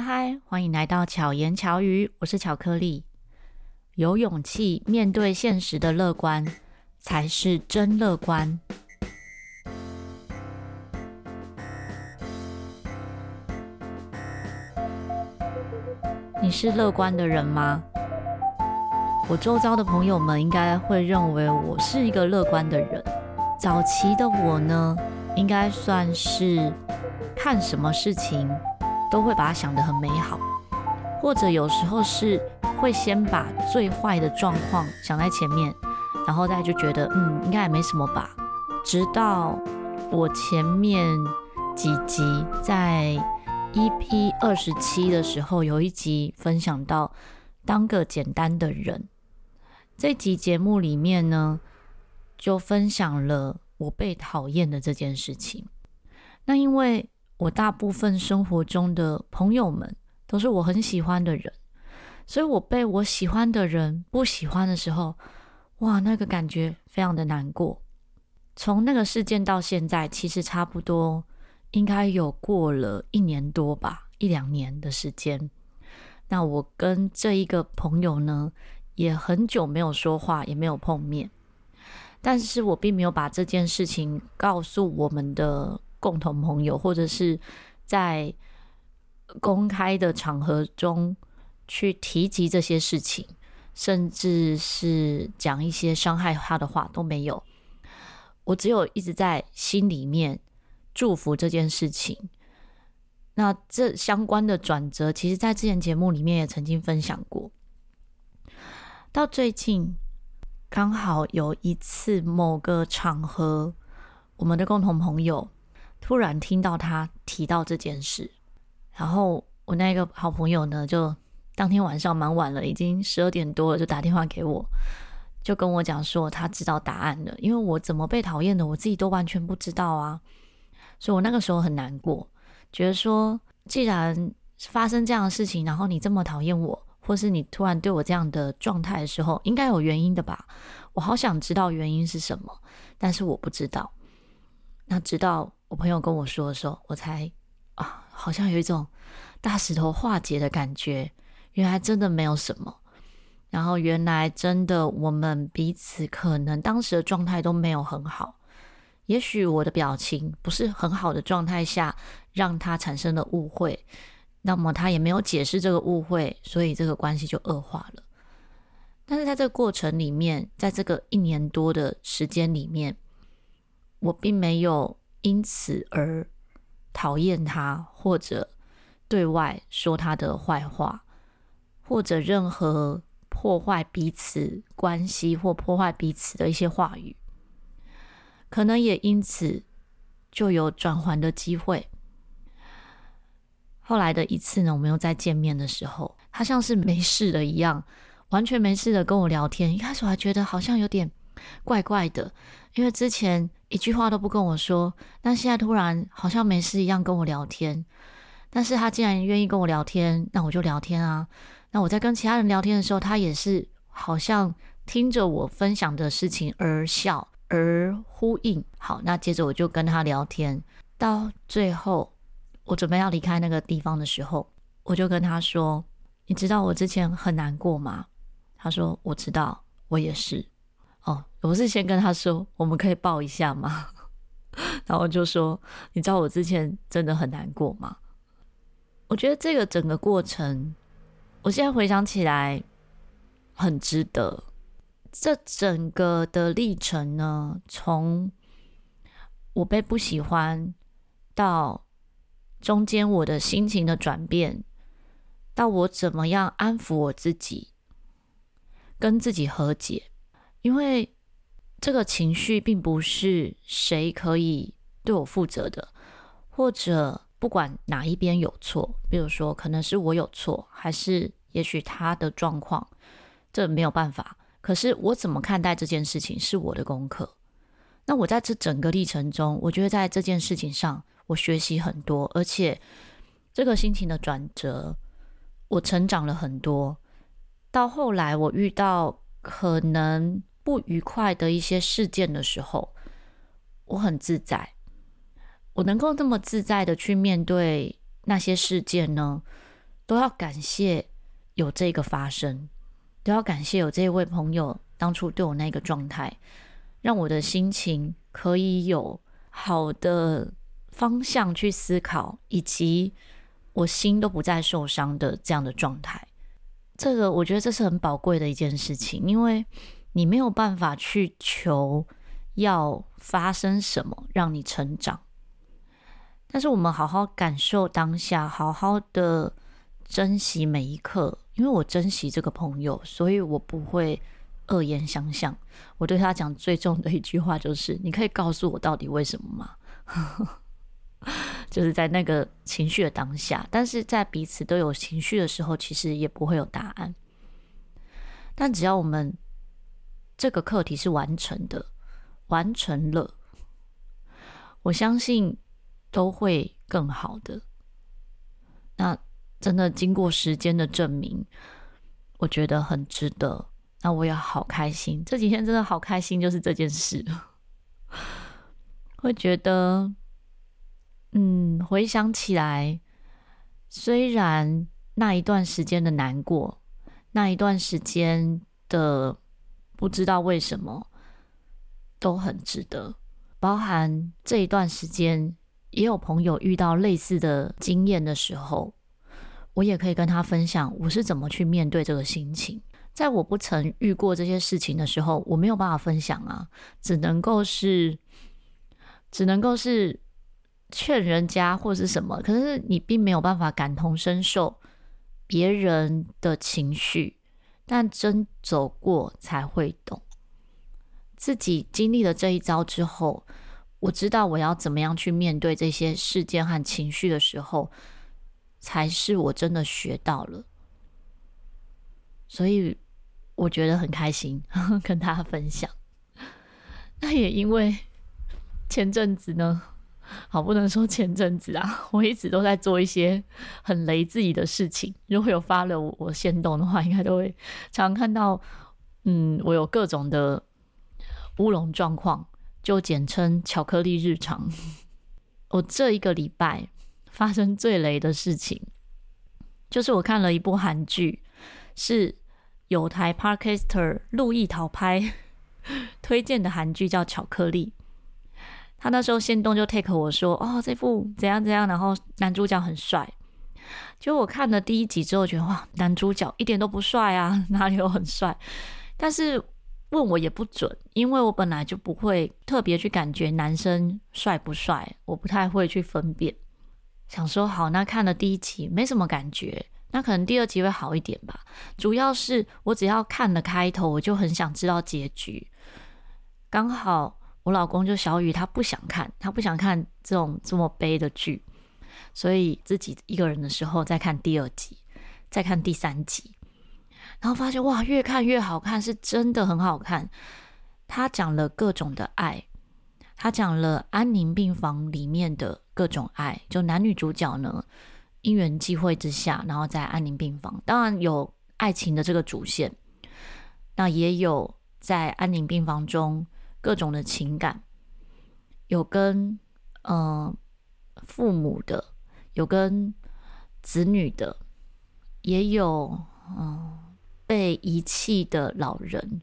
嗨嗨，欢迎来到巧言巧语，我是巧克力。有勇气面对现实的乐观，才是真乐观。你是乐观的人吗？我周遭的朋友们应该会认为我是一个乐观的人。早期的我呢，应该算是看什么事情都会把它想得很美好，或者有时候是会先把最坏的状况想在前面，然后再就觉得嗯，应该也没什么吧。直到我前面几集在 EP 二十七的时候，有一集分享到当个简单的人，这集节目里面呢，就分享了我被讨厌的这件事情。那因为我大部分生活中的朋友们都是我很喜欢的人，所以我被我喜欢的人不喜欢的时候，哇，那个感觉非常的难过。从那个事件到现在，其实差不多应该有过了一年多吧，一两年的时间。那我跟这一个朋友呢，也很久没有说话，也没有碰面，但是我并没有把这件事情告诉我们的。共同朋友，或者是在公开的场合中去提及这些事情，甚至是讲一些伤害他的话都没有。我只有一直在心里面祝福这件事情。那这相关的转折，其实在之前节目里面也曾经分享过。到最近，刚好有一次某个场合，我们的共同朋友。突然听到他提到这件事，然后我那个好朋友呢，就当天晚上蛮晚了，已经十二点多了，就打电话给我，就跟我讲说他知道答案了，因为我怎么被讨厌的，我自己都完全不知道啊，所以我那个时候很难过，觉得说既然发生这样的事情，然后你这么讨厌我，或是你突然对我这样的状态的时候，应该有原因的吧？我好想知道原因是什么，但是我不知道。那直到我朋友跟我说的时候，我才啊，好像有一种大石头化解的感觉。原来真的没有什么，然后原来真的我们彼此可能当时的状态都没有很好。也许我的表情不是很好的状态下，让他产生了误会，那么他也没有解释这个误会，所以这个关系就恶化了。但是在这个过程里面，在这个一年多的时间里面，我并没有因此而讨厌他，或者对外说他的坏话，或者任何破坏彼此关系或破坏彼此的一些话语，可能也因此就有转圜的机会。后来的一次呢，我们又再见面的时候，他像是没事的一样，完全没事的跟我聊天。一开始我还觉得好像有点怪怪的，因为之前。一句话都不跟我说，但现在突然好像没事一样跟我聊天。但是他既然愿意跟我聊天，那我就聊天啊。那我在跟其他人聊天的时候，他也是好像听着我分享的事情而笑而呼应。好，那接着我就跟他聊天，到最后我准备要离开那个地方的时候，我就跟他说：“你知道我之前很难过吗？”他说：“我知道，我也是。”哦，我是先跟他说，我们可以抱一下吗？然后就说，你知道我之前真的很难过吗？我觉得这个整个过程，我现在回想起来很值得。这整个的历程呢，从我被不喜欢到中间我的心情的转变，到我怎么样安抚我自己，跟自己和解。因为这个情绪并不是谁可以对我负责的，或者不管哪一边有错，比如说可能是我有错，还是也许他的状况，这没有办法。可是我怎么看待这件事情是我的功课。那我在这整个历程中，我觉得在这件事情上我学习很多，而且这个心情的转折，我成长了很多。到后来我遇到可能。不愉快的一些事件的时候，我很自在。我能够这么自在的去面对那些事件呢，都要感谢有这个发生，都要感谢有这位朋友当初对我那个状态，让我的心情可以有好的方向去思考，以及我心都不再受伤的这样的状态。这个我觉得这是很宝贵的一件事情，因为你没有办法去求要发生什么让你成长，但是我们好好感受当下，好好的珍惜每一刻。因为我珍惜这个朋友，所以我不会恶言相向。我对他讲最重的一句话就是：“你可以告诉我到底为什么吗？” 就是在那个情绪的当下，但是在彼此都有情绪的时候，其实也不会有答案。但只要我们这个课题是完成的，完成了，我相信都会更好的。那真的经过时间的证明，我觉得很值得。那我也好开心，这几天真的好开心，就是这件事，会觉得。嗯，回想起来，虽然那一段时间的难过，那一段时间的不知道为什么，都很值得。包含这一段时间，也有朋友遇到类似的经验的时候，我也可以跟他分享我是怎么去面对这个心情。在我不曾遇过这些事情的时候，我没有办法分享啊，只能够是，只能够是。劝人家或是什么，可是你并没有办法感同身受别人的情绪，但真走过才会懂。自己经历了这一遭之后，我知道我要怎么样去面对这些事件和情绪的时候，才是我真的学到了。所以我觉得很开心，呵呵，跟大家分享。那也因为前阵子呢。好，不能说前阵子啊，我一直都在做一些很雷自己的事情。如果有发了我我限动的话，应该都会常看到。嗯，我有各种的乌龙状况，就简称巧克力日常。我这一个礼拜发生最雷的事情，就是我看了一部韩剧，是有台 Podcaster 路易桃拍 推荐的韩剧，叫《巧克力》。他那时候先动就 take 我说哦，这部怎样怎样，然后男主角很帅。就我看了第一集之后，觉得哇，男主角一点都不帅啊，哪里有很帅？但是问我也不准，因为我本来就不会特别去感觉男生帅不帅，我不太会去分辨。想说好，那看了第一集没什么感觉，那可能第二集会好一点吧。主要是我只要看了开头，我就很想知道结局，刚好。我老公就小雨，他不想看，他不想看这种这么悲的剧，所以自己一个人的时候再看第二集，再看第三集，然后发现哇，越看越好看，是真的很好看。他讲了各种的爱，他讲了安宁病房里面的各种爱，就男女主角呢，因缘际会之下，然后在安宁病房，当然有爱情的这个主线，那也有在安宁病房中。各种的情感，有跟嗯、父母的，有跟子女的，也有嗯、被遗弃的老人，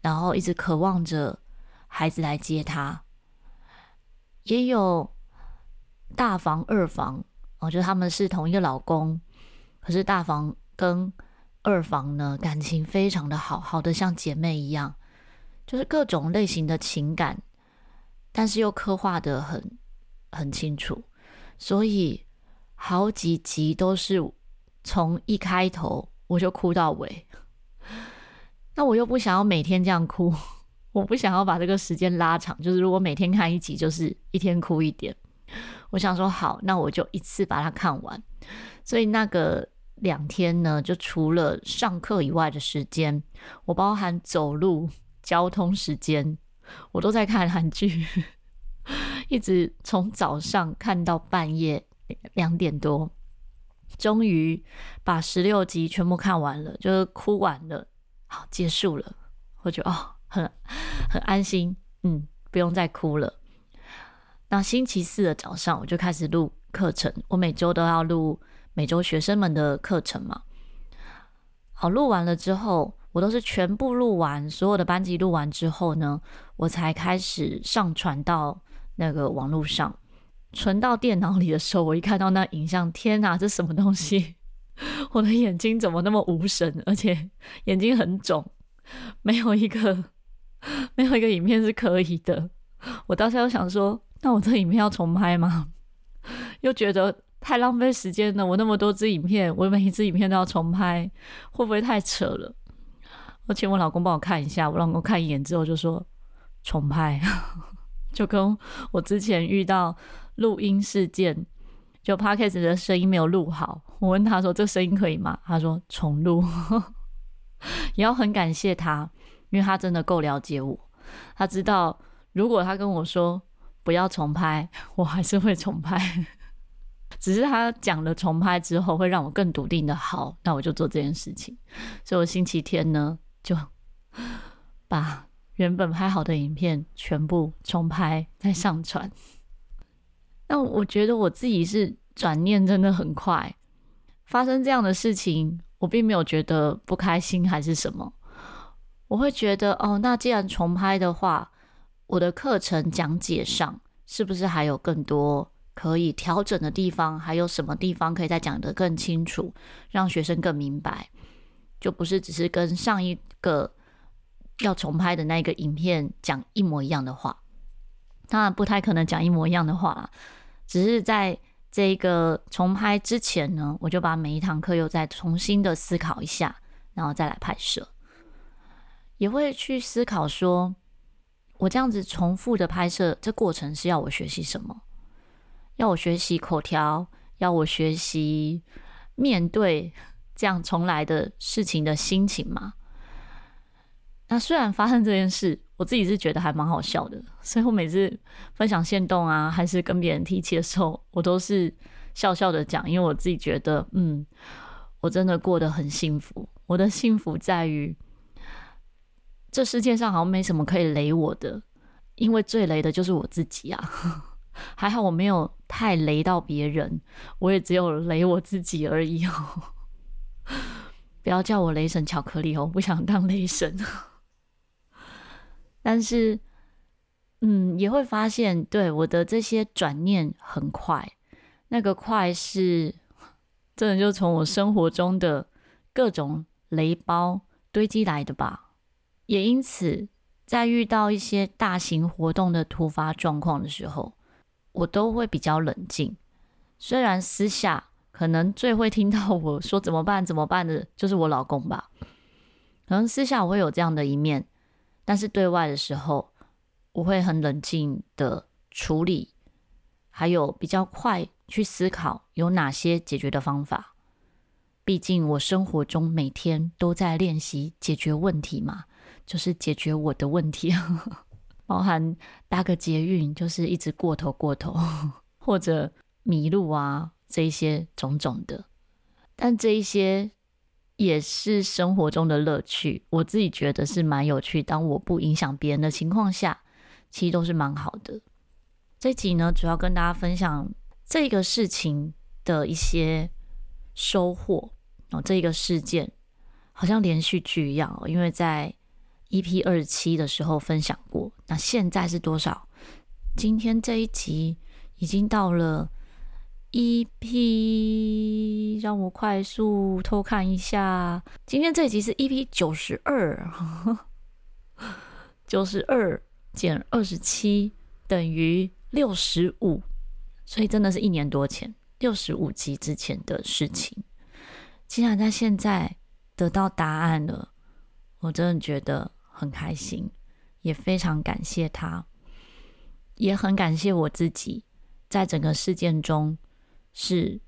然后一直渴望着孩子来接他，也有大房二房，我觉得他们是同一个老公，可是大房跟二房呢，感情非常的好，好的像姐妹一样。就是各种类型的情感，但是又刻画得很很清楚，所以好几集都是从一开头我就哭到尾。那我又不想要每天这样哭，我不想要把这个时间拉长。就是如果每天看一集，就是一天哭一点。我想说好，那我就一次把它看完。所以那个两天呢，就除了上课以外的时间，我包含走路。交通时间，我都在看韩剧，一直从早上看到半夜两点多，终于把十六集全部看完了，就是哭完了，好，结束了，我就哦，很很安心，嗯，不用再哭了。那星期四的早上我就开始录课程，我每周都要录每周学生们的课程嘛。好，录完了之后，我都是全部录完，所有的班级录完之后呢，我才开始上传到那个网络上，存到电脑里的时候，我一看到那影像，天哪，这什么东西？我的眼睛怎么那么无神，而且眼睛很肿，没有一个没有一个影片是可以的。我当时又想说，那我这影片要重拍吗？又觉得太浪费时间了。我那么多支影片，我每一支影片都要重拍，会不会太扯了？我请我老公帮我看一下，我老公看一眼之后就说重拍，就跟我之前遇到录音事件，就 Podcast 的声音没有录好，我问他说这声音可以吗？他说重录，也要很感谢他，因为他真的够了解我，他知道如果他跟我说不要重拍，我还是会重拍，只是他讲了重拍之后会让我更笃定的好，那我就做这件事情，所以我星期天呢。就把原本拍好的影片全部重拍再上传。那我觉得我自己是转念真的很快，发生这样的事情，我并没有觉得不开心还是什么。我会觉得哦，那既然重拍的话，我的课程讲解上是不是还有更多可以调整的地方？还有什么地方可以再讲得更清楚，让学生更明白？就不是只是跟上一个要重拍的那个影片讲一模一样的话，当然不太可能讲一模一样的话，只是在这个重拍之前呢，我就把每一堂课又再重新的思考一下，然后再来拍摄，也会去思考说，我这样子重复的拍摄，这过程是要我学习什么？要我学习口条？要我学习面对？这样重来的事情的心情嘛？那虽然发生这件事，我自己是觉得还蛮好笑的，所以我每次分享线动啊，还是跟别人提起的时候，我都是笑笑的讲，因为我自己觉得，嗯，我真的过得很幸福。我的幸福在于，这世界上好像没什么可以雷我的，因为最雷的就是我自己啊。还好我没有太雷到别人，我也只有雷我自己而已哦。不要叫我雷神巧克力哦，我不想当雷神。但是，嗯，也会发现，对我的这些转念很快，那个快是真的就从我生活中的各种雷包堆积来的吧。也因此，在遇到一些大型活动的突发状况的时候，我都会比较冷静，虽然私下。可能最会听到我说怎么办怎么办的，就是我老公吧。可能私下我会有这样的一面，但是对外的时候，我会很冷静的处理，还有比较快去思考有哪些解决的方法。毕竟我生活中每天都在练习解决问题嘛，就是解决我的问题，包含搭个捷运就是一直过头过头，或者迷路啊。这些种种的，但这一些也是生活中的乐趣。我自己觉得是蛮有趣。当我不影响别人的情况下，其实都是蛮好的。这集呢，主要跟大家分享这个事情的一些收获哦。这个事件好像连续剧一样，因为在 EP 二十七的时候分享过。那现在是多少？今天这一集已经到了。EP，让我快速偷看一下，今天这一集是 EP 九十二，九十二减二十七等于六十五，所以真的是一年多前，六十五集之前的事情，竟然在现在得到答案了，我真的觉得很开心，也非常感谢他，也很感谢我自己，在整个事件中。是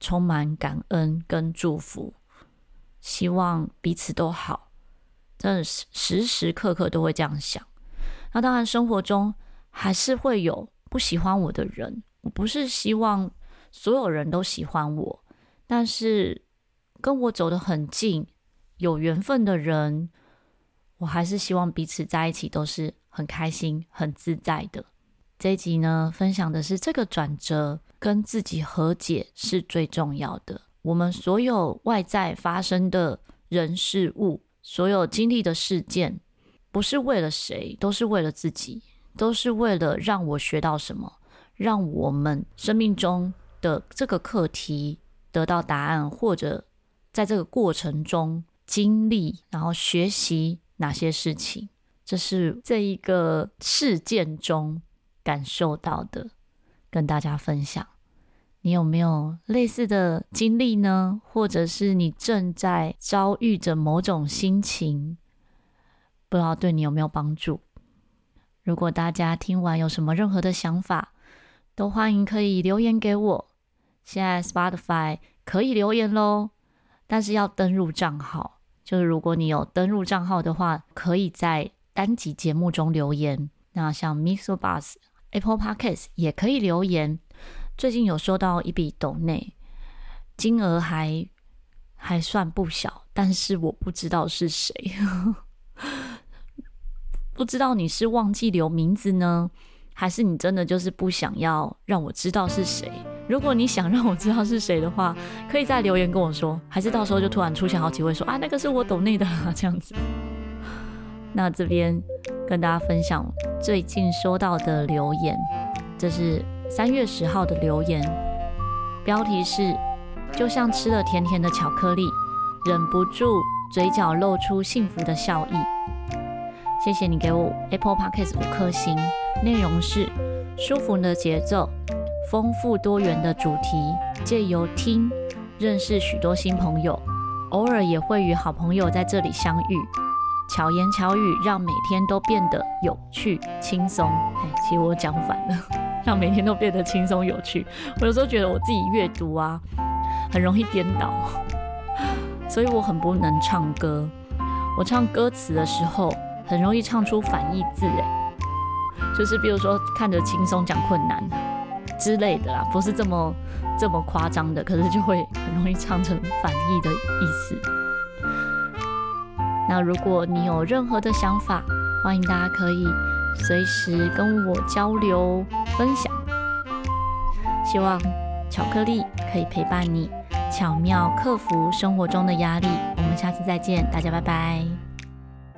充满感恩跟祝福，希望彼此都好，真的是时时刻刻都会这样想。那当然，生活中还是会有不喜欢我的人。我不是希望所有人都喜欢我，但是跟我走得很近、有缘分的人，我还是希望彼此在一起都是很开心、很自在的。这一集呢，分享的是这个转折跟自己和解是最重要的。我们所有外在发生的人事物，所有经历的事件，不是为了谁，都是为了自己，都是为了让我学到什么，让我们生命中的这个课题得到答案，或者在这个过程中经历，然后学习哪些事情，这是这一个事件中感受到的，跟大家分享。你有没有类似的经历呢？或者是你正在遭遇着某种心情，不知道对你有没有帮助？如果大家听完有什么任何的想法，都欢迎可以留言给我。现在 Spotify 可以留言喽，但是要登入账号。就是如果你有登入账号的话，可以在单集节目中留言。那像 Mixer Bus、Apple Podcast 也可以留言。最近有收到一笔抖内，金额还还算不小，但是我不知道是谁，不知道你是忘记留名字呢，还是你真的就是不想要让我知道是谁？如果你想让我知道是谁的话，可以在留言跟我说，还是到时候就突然出现好几位说啊，那个是我抖内的啊，这样子。那这边跟大家分享最近收到的留言，这是。三月十号的留言，标题是“就像吃了甜甜的巧克力，忍不住嘴角露出幸福的笑意”。谢谢你给我 Apple Podcast 五颗星。内容是舒服的节奏，丰富多元的主题，借由听认识许多新朋友，偶尔也会与好朋友在这里相遇。巧言巧语让每天都变得有趣轻松。哎，其实我讲反了。让每天都变得轻松有趣。我有时候觉得我自己阅读啊，很容易颠倒，所以我很不能唱歌。我唱歌词的时候，很容易唱出反义字，哎，就是比如说看着轻松讲困难之类的啦，不是这么这么夸张的，可是就会很容易唱成反义的意思。那如果你有任何的想法，欢迎大家可以。随时跟我交流分享，希望巧克力可以陪伴你，巧妙克服生活中的压力。我们下次再见，大家拜拜。